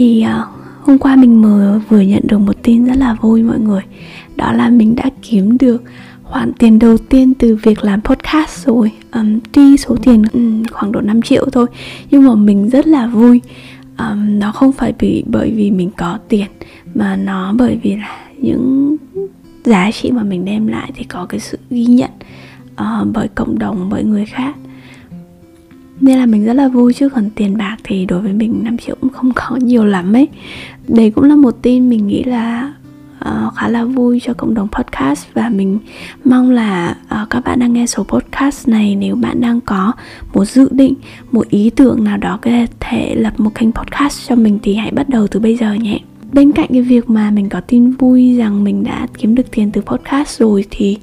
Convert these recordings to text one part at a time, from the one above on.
thì uh, hôm qua mình vừa vừa nhận được một tin rất là vui mọi người. Đó là mình đã kiếm được khoản tiền đầu tiên từ việc làm podcast rồi. Um, tuy số tiền um, khoảng độ 5 triệu thôi nhưng mà mình rất là vui. Um, nó không phải vì bởi vì mình có tiền mà nó bởi vì là những giá trị mà mình đem lại thì có cái sự ghi nhận uh, bởi cộng đồng bởi người khác nên là mình rất là vui chứ còn tiền bạc thì đối với mình 5 triệu cũng không có nhiều lắm ấy. Đây cũng là một tin mình nghĩ là uh, khá là vui cho cộng đồng podcast và mình mong là uh, các bạn đang nghe số podcast này nếu bạn đang có một dự định một ý tưởng nào đó có thể lập một kênh podcast cho mình thì hãy bắt đầu từ bây giờ nhé. Bên cạnh cái việc mà mình có tin vui rằng mình đã kiếm được tiền từ podcast rồi thì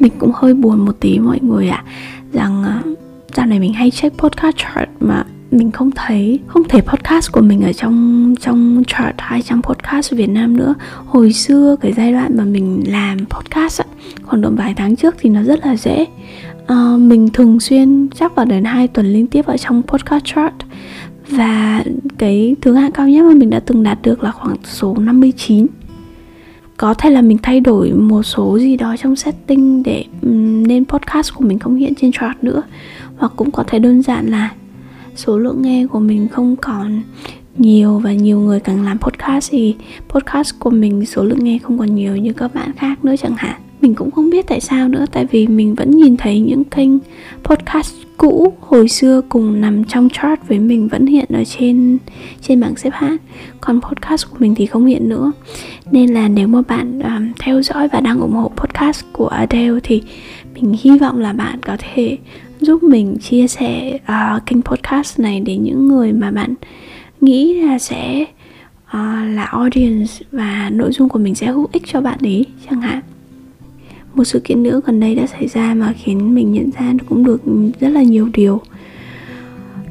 mình cũng hơi buồn một tí mọi người ạ à, rằng uh, dạo này mình hay check podcast chart mà mình không thấy không thấy podcast của mình ở trong trong chart hay trong podcast Việt Nam nữa. Hồi xưa cái giai đoạn mà mình làm podcast á, khoảng độ vài tháng trước thì nó rất là dễ. Uh, mình thường xuyên chắc vào đến hai tuần liên tiếp ở trong podcast chart. Và cái thứ hạng cao nhất mà mình đã từng đạt được là khoảng số 59 có thể là mình thay đổi một số gì đó trong setting để um, nên podcast của mình không hiện trên chart nữa hoặc cũng có thể đơn giản là số lượng nghe của mình không còn nhiều và nhiều người càng làm podcast thì podcast của mình số lượng nghe không còn nhiều như các bạn khác nữa chẳng hạn. Mình cũng không biết tại sao nữa tại vì mình vẫn nhìn thấy những kênh podcast cũ hồi xưa cùng nằm trong chart với mình vẫn hiện ở trên trên bảng xếp hạng. Còn podcast của mình thì không hiện nữa. Nên là nếu mà bạn um, theo dõi và đang ủng hộ podcast của Adele thì mình hy vọng là bạn có thể giúp mình chia sẻ uh, kênh podcast này đến những người mà bạn nghĩ là sẽ uh, là audience và nội dung của mình sẽ hữu ích cho bạn ấy chẳng hạn. Một sự kiện nữa gần đây đã xảy ra mà khiến mình nhận ra cũng được rất là nhiều điều.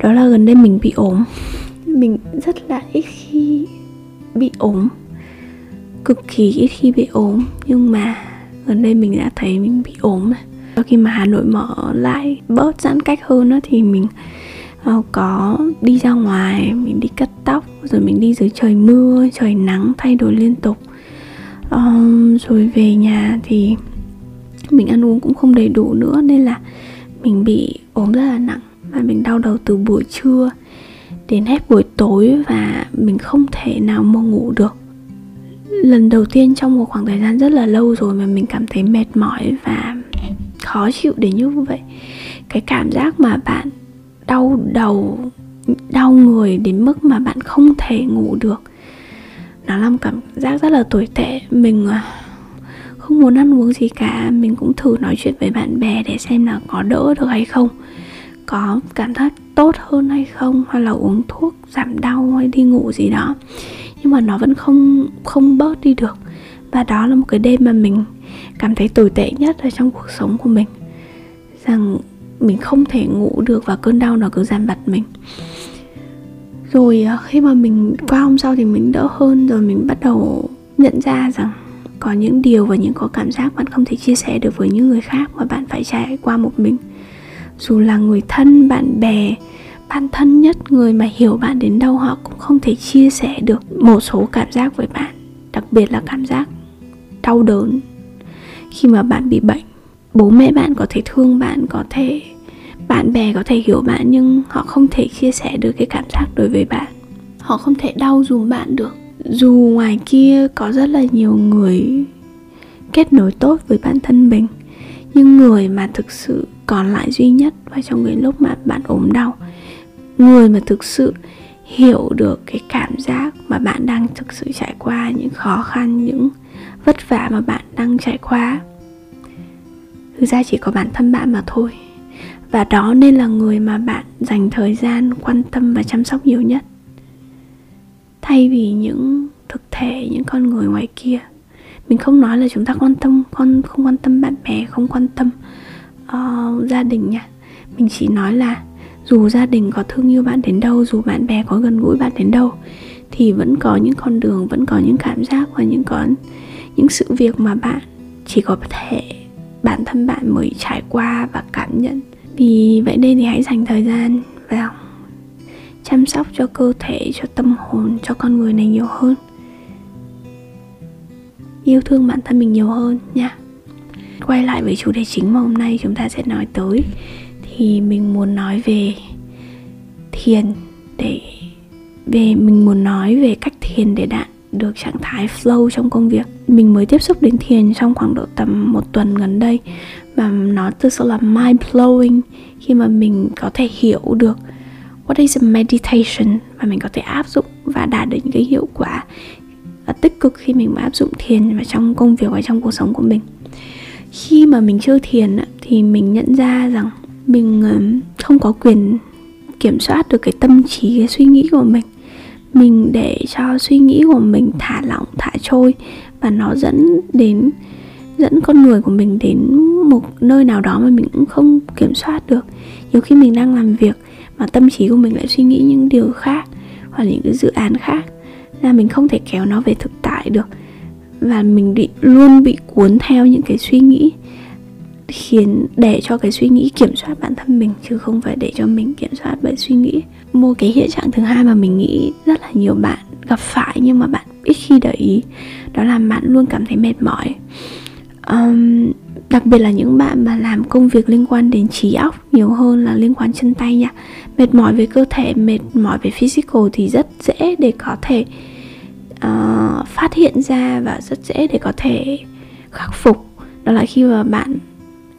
Đó là gần đây mình bị ốm. Mình rất là ít khi bị ốm. Cực kỳ ít khi bị ốm. Nhưng mà gần đây mình đã thấy mình bị ốm rồi khi mà Hà Nội mở lại bớt giãn cách hơn đó, thì mình uh, có đi ra ngoài mình đi cắt tóc rồi mình đi dưới trời mưa trời nắng thay đổi liên tục. Um, rồi về nhà thì mình ăn uống cũng không đầy đủ nữa nên là mình bị ốm rất là nặng và mình đau đầu từ buổi trưa đến hết buổi tối và mình không thể nào mà ngủ được. Lần đầu tiên trong một khoảng thời gian rất là lâu rồi mà mình cảm thấy mệt mỏi và khó chịu đến như vậy. Cái cảm giác mà bạn đau đầu, đau người đến mức mà bạn không thể ngủ được, nó là một cảm giác rất là tồi tệ. Mình à, không muốn ăn uống gì cả. Mình cũng thử nói chuyện với bạn bè để xem là có đỡ được hay không, có cảm giác tốt hơn hay không hay là uống thuốc giảm đau hay đi ngủ gì đó. Nhưng mà nó vẫn không không bớt đi được. Và đó là một cái đêm mà mình cảm thấy tồi tệ nhất ở trong cuộc sống của mình. Rằng mình không thể ngủ được và cơn đau nó cứ dằn vặt mình. Rồi à, khi mà mình, qua hôm sau thì mình đỡ hơn rồi mình bắt đầu nhận ra rằng có những điều và những có cảm giác bạn không thể chia sẻ được với những người khác mà bạn phải trải qua một mình. Dù là người thân, bạn bè, bạn thân nhất, người mà hiểu bạn đến đâu họ cũng không thể chia sẻ được một số cảm giác với bạn. Đặc biệt là cảm giác đau đớn khi mà bạn bị bệnh. Bố mẹ bạn có thể thương bạn, có thể, bạn bè có thể hiểu bạn, nhưng họ không thể chia sẻ được cái cảm giác đối với bạn. Họ không thể đau dùm bạn được. Dù ngoài kia có rất là nhiều người kết nối tốt với bản thân mình, nhưng người mà thực sự còn lại duy nhất và trong cái lúc mà bạn ốm đau, người mà thực sự hiểu được cái cảm giác mà bạn đang thực sự trải qua, những khó khăn, những vất vả mà bạn đang trải qua. Thực ra chỉ có bản thân bạn mà thôi và đó nên là người mà bạn dành thời gian quan tâm và chăm sóc nhiều nhất. Thay vì những thực thể những con người ngoài kia mình không nói là chúng ta quan tâm con không quan tâm bạn bè không quan tâm uh, gia đình nha. Mình chỉ nói là dù gia đình có thương yêu bạn đến đâu dù bạn bè có gần gũi bạn đến đâu thì vẫn có những con đường vẫn có những cảm giác và những có những sự việc mà bạn chỉ có thể bản thân bạn mới trải qua và cảm nhận. Vì vậy nên thì hãy dành thời gian vào chăm sóc cho cơ thể, cho tâm hồn, cho con người này nhiều hơn. Yêu thương bản thân mình nhiều hơn nha. Quay lại với chủ đề chính mà hôm nay chúng ta sẽ nói tới, thì mình muốn nói về thiền để, về mình muốn nói về cách thiền để đạt được trạng thái flow trong công việc. Mình mới tiếp xúc đến thiền trong khoảng độ tầm một tuần gần đây. Và nó thực sự là mind blowing khi mà mình có thể hiểu được what is a meditation và mình có thể áp dụng và đạt được những cái hiệu quả tích cực khi mình áp dụng thiền vào trong công việc và trong cuộc sống của mình. Khi mà mình chơi thiền thì mình nhận ra rằng mình ờ, không có quyền kiểm soát được cái tâm trí, cái suy nghĩ của mình mình để cho suy nghĩ của mình thả lỏng, thả trôi và nó dẫn đến, dẫn con người của mình đến một nơi nào đó mà mình cũng không kiểm soát được. Nhiều khi mình đang làm việc mà tâm trí của mình lại suy nghĩ những điều khác hoặc những cái dự án khác là mình không thể kéo nó về thực tại được và mình bị, luôn bị cuốn theo những cái suy nghĩ khiến để cho cái suy nghĩ kiểm soát bản thân mình chứ không phải để cho mình kiểm soát bởi suy nghĩ. Một cái hiện trạng thứ hai mà mình nghĩ rất là nhiều bạn gặp phải nhưng mà bạn ít khi để ý đó là bạn luôn cảm thấy mệt mỏi. Um, đặc biệt là những bạn mà làm công việc liên quan đến trí óc nhiều hơn là liên quan chân tay nha. Mệt mỏi về cơ thể mệt mỏi về physical thì rất dễ để có thể uh, phát hiện ra và rất dễ để có thể khắc phục. Đó là khi mà bạn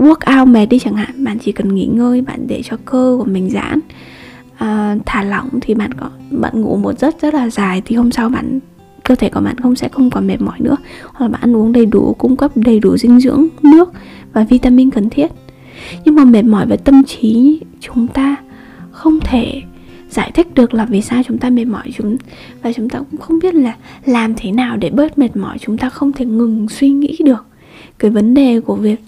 work out mệt đi chẳng hạn bạn chỉ cần nghỉ ngơi bạn để cho cơ của mình giãn à, thả lỏng thì bạn có bạn ngủ một giấc rất là dài thì hôm sau bạn cơ thể của bạn không sẽ không còn mệt mỏi nữa. Hoặc là bạn ăn uống đầy đủ cung cấp đầy đủ dinh dưỡng nước và vitamin cần thiết. Nhưng mà mệt mỏi về tâm trí chúng ta không thể giải thích được là vì sao chúng ta mệt mỏi chúng và chúng ta cũng không biết là làm thế nào để bớt mệt mỏi chúng ta không thể ngừng suy nghĩ được cái vấn đề của việc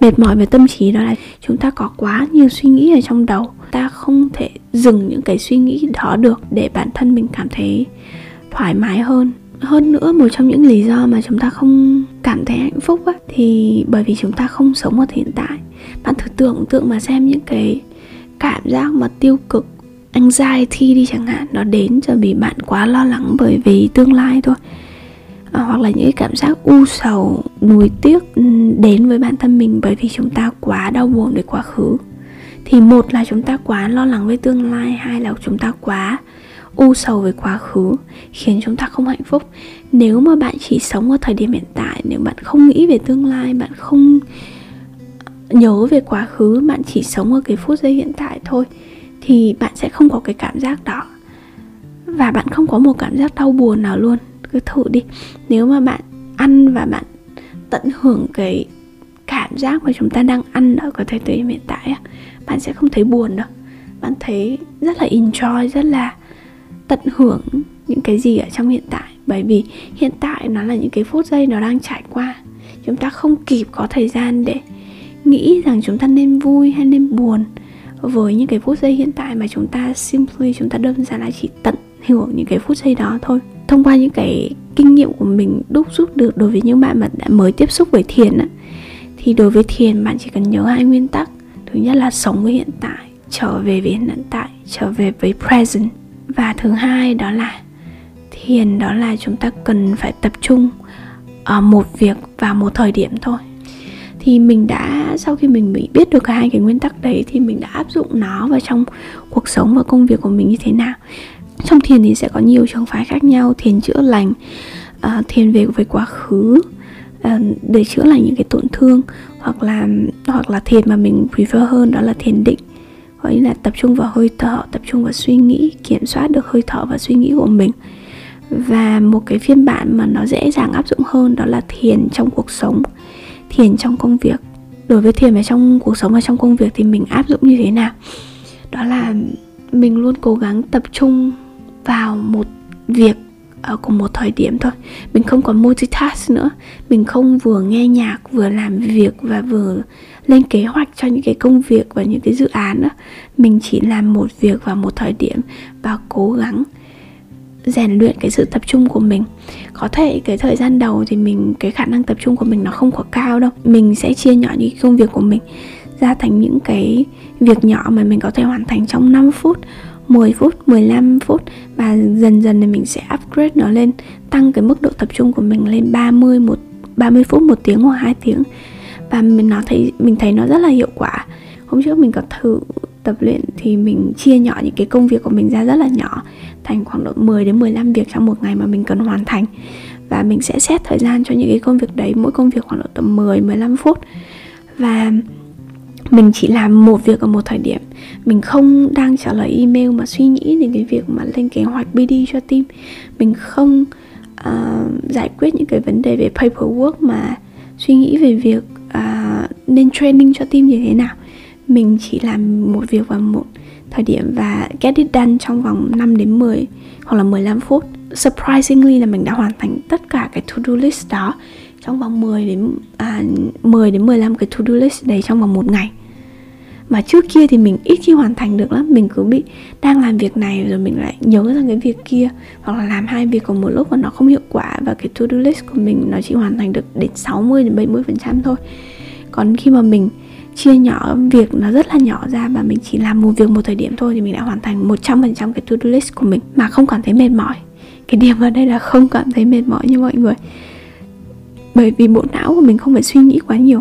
mệt mỏi về tâm trí đó là chúng ta có quá nhiều suy nghĩ ở trong đầu. Ta không thể dừng những cái suy nghĩ đó được để bản thân mình cảm thấy thoải mái hơn. Hơn nữa một trong những lý do mà chúng ta không cảm thấy hạnh phúc á, thì bởi vì chúng ta không sống ở hiện tại. Bạn thử tưởng tượng mà xem những cái cảm giác mà tiêu cực anxiety đi chẳng hạn nó đến cho vì bạn quá lo lắng bởi vì tương lai thôi à, hoặc là những cái cảm giác u sầu nuối tiếc ừ, đến với bản thân mình bởi vì chúng ta quá đau buồn về quá khứ. Thì một là chúng ta quá lo lắng với tương lai hai là chúng ta quá u sầu về quá khứ khiến chúng ta không hạnh phúc. Nếu mà bạn chỉ sống ở thời điểm hiện tại nếu bạn không nghĩ về tương lai bạn không nhớ về quá khứ bạn chỉ sống ở cái phút giây hiện tại thôi thì bạn sẽ không có cái cảm giác đó. Và bạn không có một cảm giác đau buồn nào luôn cứ thử đi. Nếu mà bạn ăn và bạn tận hưởng cái cảm giác mà chúng ta đang ăn ở cái thời điểm hiện tại bạn sẽ không thấy buồn đâu. Bạn thấy rất là enjoy, rất là tận hưởng những cái gì ở trong hiện tại. Bởi vì hiện tại nó là những cái phút giây nó đang trải qua. Chúng ta không kịp có thời gian để nghĩ rằng chúng ta nên vui hay nên buồn với những cái phút giây hiện tại mà chúng ta simply, chúng ta đơn giản là chỉ tận hưởng những cái phút giây đó thôi thông qua những cái kinh nghiệm của mình đúc rút được đối với những bạn mà đã mới tiếp xúc với thiền á, thì đối với thiền bạn chỉ cần nhớ hai nguyên tắc. Thứ nhất là sống với hiện tại trở về với hiện tại trở về với present. Và thứ hai đó là thiền đó là chúng ta cần phải tập trung ở một việc vào một thời điểm thôi. Thì mình đã sau khi mình biết được hai cái nguyên tắc đấy thì mình đã áp dụng nó vào trong cuộc sống và công việc của mình như thế nào trong thiền thì sẽ có nhiều trường phái khác nhau thiền chữa lành uh, thiền về về quá khứ uh, để chữa lành những cái tổn thương hoặc là hoặc là thiền mà mình prefer hơn đó là thiền định. Gọi là tập trung vào hơi thở tập trung vào suy nghĩ kiểm soát được hơi thở và suy nghĩ của mình. Và một cái phiên bản mà nó dễ dàng áp dụng hơn đó là thiền trong cuộc sống thiền trong công việc. Đối với thiền về trong cuộc sống và trong công việc thì mình áp dụng như thế nào? Đó là mình luôn cố gắng tập trung vào một việc ở cùng một thời điểm thôi. Mình không còn multitask nữa. Mình không vừa nghe nhạc, vừa làm việc và vừa lên kế hoạch cho những cái công việc và những cái dự án đó mình chỉ làm một việc vào một thời điểm và cố gắng rèn luyện cái sự tập trung của mình. Có thể cái thời gian đầu thì mình, cái khả năng tập trung của mình nó không quá cao đâu. Mình sẽ chia nhỏ những công việc của mình ra thành những cái việc nhỏ mà mình có thể hoàn thành trong 5 phút 10 phút, 15 phút và dần dần thì mình sẽ upgrade nó lên tăng cái mức độ tập trung của mình lên 30 một 30 phút một tiếng hoặc 2 tiếng. Và mình nó thấy mình thấy nó rất là hiệu quả. Hôm trước mình có thử tập luyện thì mình chia nhỏ những cái công việc của mình ra rất là nhỏ thành khoảng độ 10 đến 15 việc trong một ngày mà mình cần hoàn thành. Và mình sẽ xét thời gian cho những cái công việc đấy mỗi công việc khoảng độ tầm 10 15 phút. Và mình chỉ làm một việc ở một thời điểm. Mình không đang trả lời email mà suy nghĩ đến cái việc mà lên kế hoạch BD cho team. Mình không uh, giải quyết những cái vấn đề về paperwork mà suy nghĩ về việc uh, nên training cho team như thế nào. Mình chỉ làm một việc vào một thời điểm và get it done trong vòng 5 đến 10 hoặc là 15 phút. Surprisingly là mình đã hoàn thành tất cả cái to do list đó trong vòng 10 đến à, 10 đến 15 cái to do list đấy trong vòng một ngày mà trước kia thì mình ít khi hoàn thành được lắm. Mình cứ bị đang làm việc này rồi mình lại nhớ ra cái việc kia. Hoặc là làm hai việc cùng một lúc và nó không hiệu quả và cái to do list của mình nó chỉ hoàn thành được đến 60 đến 70 phần trăm thôi. Còn khi mà mình chia nhỏ việc nó rất là nhỏ ra và mình chỉ làm một việc một thời điểm thôi thì mình đã hoàn thành 100% cái to do list của mình mà không cảm thấy mệt mỏi. Cái điểm ở đây là không cảm thấy mệt mỏi như mọi người. Bởi vì bộ não của mình không phải suy nghĩ quá nhiều.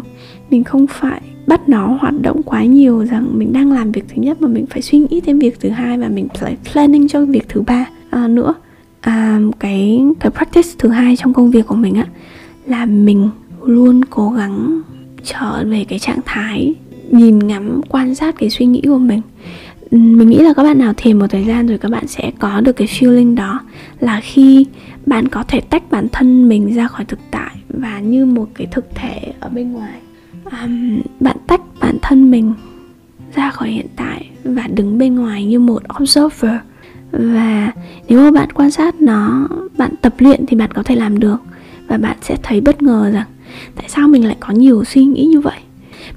Mình không phải bắt nó hoạt động quá nhiều rằng mình đang làm việc thứ nhất mà mình phải suy nghĩ thêm việc thứ hai và mình phải planning cho việc thứ ba. À, nữa à, cái cái practice thứ hai trong công việc của mình á là mình luôn cố gắng trở về cái trạng thái nhìn ngắm quan sát cái suy nghĩ của mình. Mình nghĩ là các bạn nào thiền một thời gian rồi các bạn sẽ có được cái feeling đó là khi bạn có thể tách bản thân mình ra khỏi thực tại và như một cái thực thể ở bên ngoài um, bạn tách bản thân mình ra khỏi hiện tại và đứng bên ngoài như một observer. Và nếu mà bạn quan sát nó bạn tập luyện thì bạn có thể làm được. Và bạn sẽ thấy bất ngờ rằng tại sao mình lại có nhiều suy nghĩ như vậy?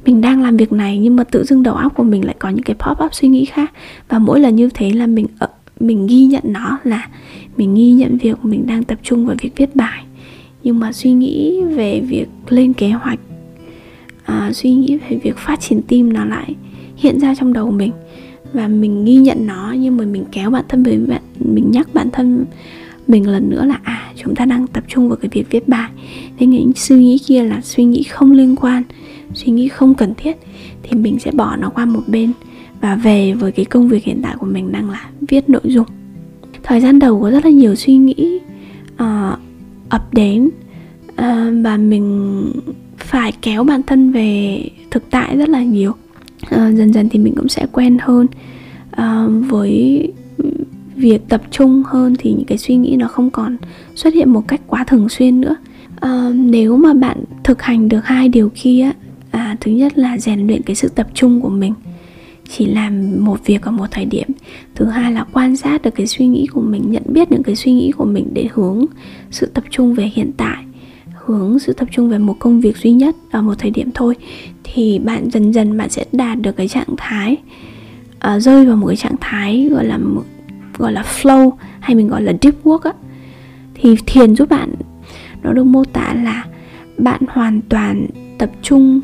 Mình đang làm việc này nhưng mà tự dưng đầu óc của mình lại có những cái pop up suy nghĩ khác. Và mỗi lần như thế là mình ờ, mình ghi nhận nó là mình ghi nhận việc mình đang tập trung vào việc viết bài. Nhưng mà suy nghĩ về việc lên kế hoạch à, suy nghĩ về việc phát triển tim nó lại hiện ra trong đầu mình. Và mình ghi nhận nó nhưng mà mình kéo bản thân về bạn mình nhắc bản thân mình lần nữa là à chúng ta đang tập trung vào cái việc viết bài. Thế những suy nghĩ kia là suy nghĩ không liên quan suy nghĩ không cần thiết. Thì mình sẽ bỏ nó qua một bên và về với cái công việc hiện tại của mình đang là viết nội dung. Thời gian đầu có rất là nhiều suy nghĩ uh, ập đến uh, và mình phải kéo bản thân về thực tại rất là nhiều. À, dần dần thì mình cũng sẽ quen hơn à, với việc tập trung hơn thì những cái suy nghĩ nó không còn xuất hiện một cách quá thường xuyên nữa. À, nếu mà bạn thực hành được hai điều kia à, thứ nhất là rèn luyện cái sự tập trung của mình chỉ làm một việc ở một thời điểm. Thứ hai là quan sát được cái suy nghĩ của mình nhận biết những cái suy nghĩ của mình để hướng sự tập trung về hiện tại hướng sự tập trung về một công việc duy nhất ở một thời điểm thôi thì bạn dần dần bạn sẽ đạt được cái trạng thái uh, rơi vào một cái trạng thái gọi là gọi là flow hay mình gọi là deep work á. Thì thiền giúp bạn nó được mô tả là bạn hoàn toàn tập trung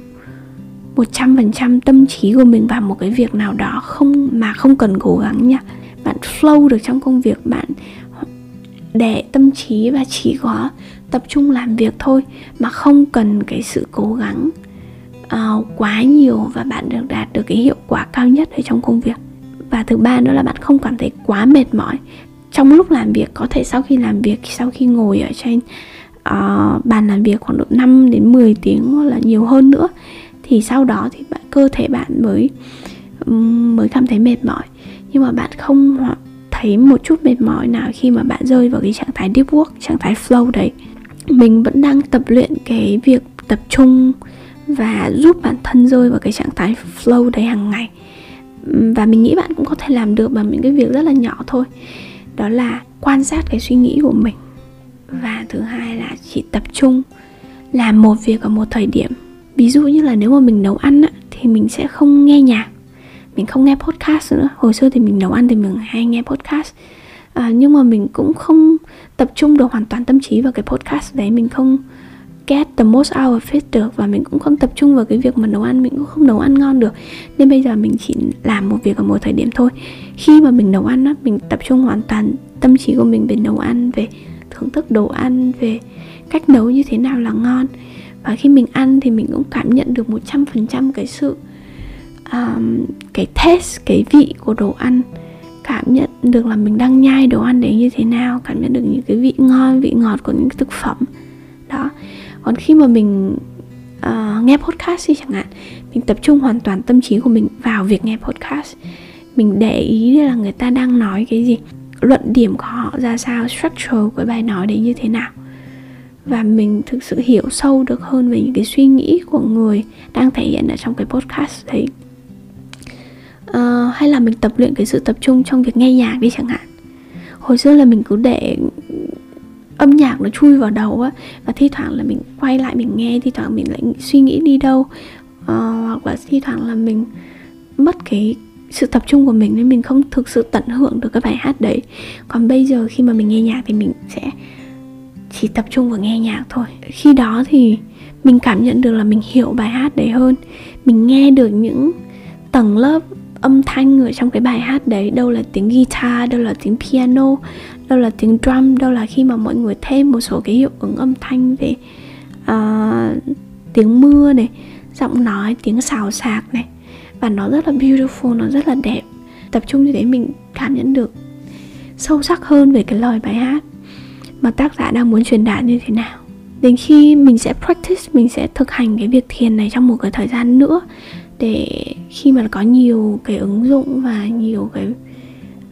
100% tâm trí của mình vào một cái việc nào đó không mà không cần cố gắng nha. Bạn flow được trong công việc bạn để tâm trí và chỉ có tập trung làm việc thôi mà không cần cái sự cố gắng uh, quá nhiều và bạn được đạt được cái hiệu quả cao nhất ở trong công việc. Và thứ ba nữa là bạn không cảm thấy quá mệt mỏi. Trong lúc làm việc có thể sau khi làm việc sau khi ngồi ở trên uh, bàn làm việc khoảng độ 5 đến 10 tiếng hoặc là nhiều hơn nữa thì sau đó thì bạn cơ thể bạn mới mới cảm thấy mệt mỏi. Nhưng mà bạn không thấy một chút mệt mỏi nào khi mà bạn rơi vào cái trạng thái deep work trạng thái flow đấy mình vẫn đang tập luyện cái việc tập trung và giúp bản thân rơi vào cái trạng thái flow đấy hàng ngày. Và mình nghĩ bạn cũng có thể làm được bằng những cái việc rất là nhỏ thôi. Đó là quan sát cái suy nghĩ của mình. Và thứ hai là chỉ tập trung làm một việc ở một thời điểm. Ví dụ như là nếu mà mình nấu ăn á, thì mình sẽ không nghe nhạc. Mình không nghe podcast nữa. Hồi xưa thì mình nấu ăn thì mình hay nghe podcast à, nhưng mà mình cũng không tập trung được hoàn toàn tâm trí vào cái podcast đấy. Mình không get the most out of it được và mình cũng không tập trung vào cái việc mà nấu ăn. Mình cũng không nấu ăn ngon được. Nên bây giờ mình chỉ làm một việc ở một thời điểm thôi. Khi mà mình nấu ăn á mình tập trung hoàn toàn tâm trí của mình về nấu ăn về thưởng thức đồ ăn về cách nấu như thế nào là ngon. Và khi mình ăn thì mình cũng cảm nhận được một trăm phần trăm cái sự um, cái taste cái vị của đồ ăn. Cảm nhận được là mình đang nhai đồ ăn đấy như thế nào cảm nhận được những cái vị ngon vị ngọt của những cái thực phẩm. Đó. Còn khi mà mình uh, nghe podcast đi chẳng hạn mình tập trung hoàn toàn tâm trí của mình vào việc nghe podcast mình để ý là người ta đang nói cái gì luận điểm của họ ra sao structure của bài nói đấy như thế nào. Và mình thực sự hiểu sâu được hơn về những cái suy nghĩ của người đang thể hiện ở trong cái podcast đấy uh, hay là mình tập luyện cái sự tập trung trong việc nghe nhạc đi chẳng hạn. Hồi xưa là mình cứ để âm nhạc nó chui vào đầu á và thi thoảng là mình quay lại mình nghe thi thoảng mình lại suy nghĩ đi đâu. Uh, hoặc là thi thoảng là mình mất cái sự tập trung của mình nên mình không thực sự tận hưởng được cái bài hát đấy. Còn bây giờ khi mà mình nghe nhạc thì mình sẽ chỉ tập trung vào nghe nhạc thôi. Khi đó thì mình cảm nhận được là mình hiểu bài hát đấy hơn. Mình nghe được những tầng lớp âm thanh ở trong cái bài hát đấy. Đâu là tiếng guitar đâu là tiếng piano đâu là tiếng drum đâu là khi mà mọi người thêm một số cái hiệu ứng âm thanh về uh, tiếng mưa này giọng nói tiếng xào xạc này. Và nó rất là beautiful nó rất là đẹp. Tập trung như thế mình cảm nhận được sâu sắc hơn về cái lời bài hát mà tác giả đang muốn truyền đạt như thế nào. Đến khi mình sẽ practice mình sẽ thực hành cái việc thiền này trong một cái thời gian nữa để khi mà có nhiều cái ứng dụng và nhiều cái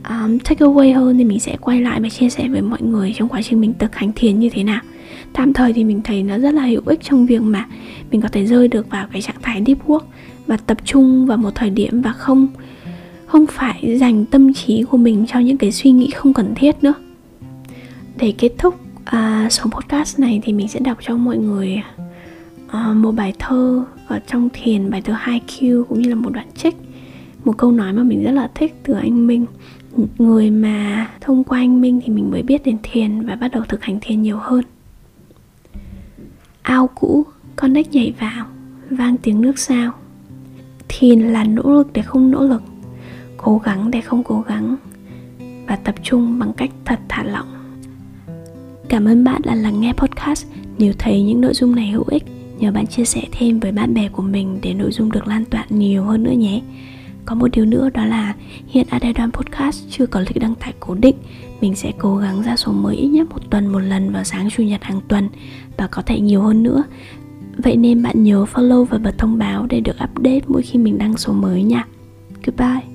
um, take away hơn thì mình sẽ quay lại và chia sẻ với mọi người trong quá trình mình thực hành thiền như thế nào. Tạm thời thì mình thấy nó rất là hữu ích trong việc mà mình có thể rơi được vào cái trạng thái deep work và tập trung vào một thời điểm và không không phải dành tâm trí của mình cho những cái suy nghĩ không cần thiết nữa. Để kết thúc uh, số podcast này thì mình sẽ đọc cho mọi người uh, một bài thơ và trong thiền, bài thơ 2Q cũng như là một đoạn trích. Một câu nói mà mình rất là thích từ anh Minh. Người mà thông qua anh Minh thì mình mới biết đến thiền và bắt đầu thực hành thiền nhiều hơn. Ao cũ, con ếch nhảy vào, vang tiếng nước sao. Thiền là nỗ lực để không nỗ lực, cố gắng để không cố gắng, và tập trung bằng cách thật thả lỏng. Cảm ơn bạn đã lắng nghe podcast. Nếu thấy những nội dung này hữu ích nhờ bạn chia sẻ thêm với bạn bè của mình để nội dung được lan tỏa nhiều hơn nữa nhé. Có một điều nữa đó là hiện Adedon Podcast chưa có lịch đăng tải cố định, Mình sẽ cố gắng ra số mới ít nhất một tuần một lần vào sáng chủ nhật hàng tuần Và có thể nhiều hơn nữa. Vậy nên bạn nhớ follow và bật thông báo để được update mỗi khi mình đăng số mới nha. Goodbye.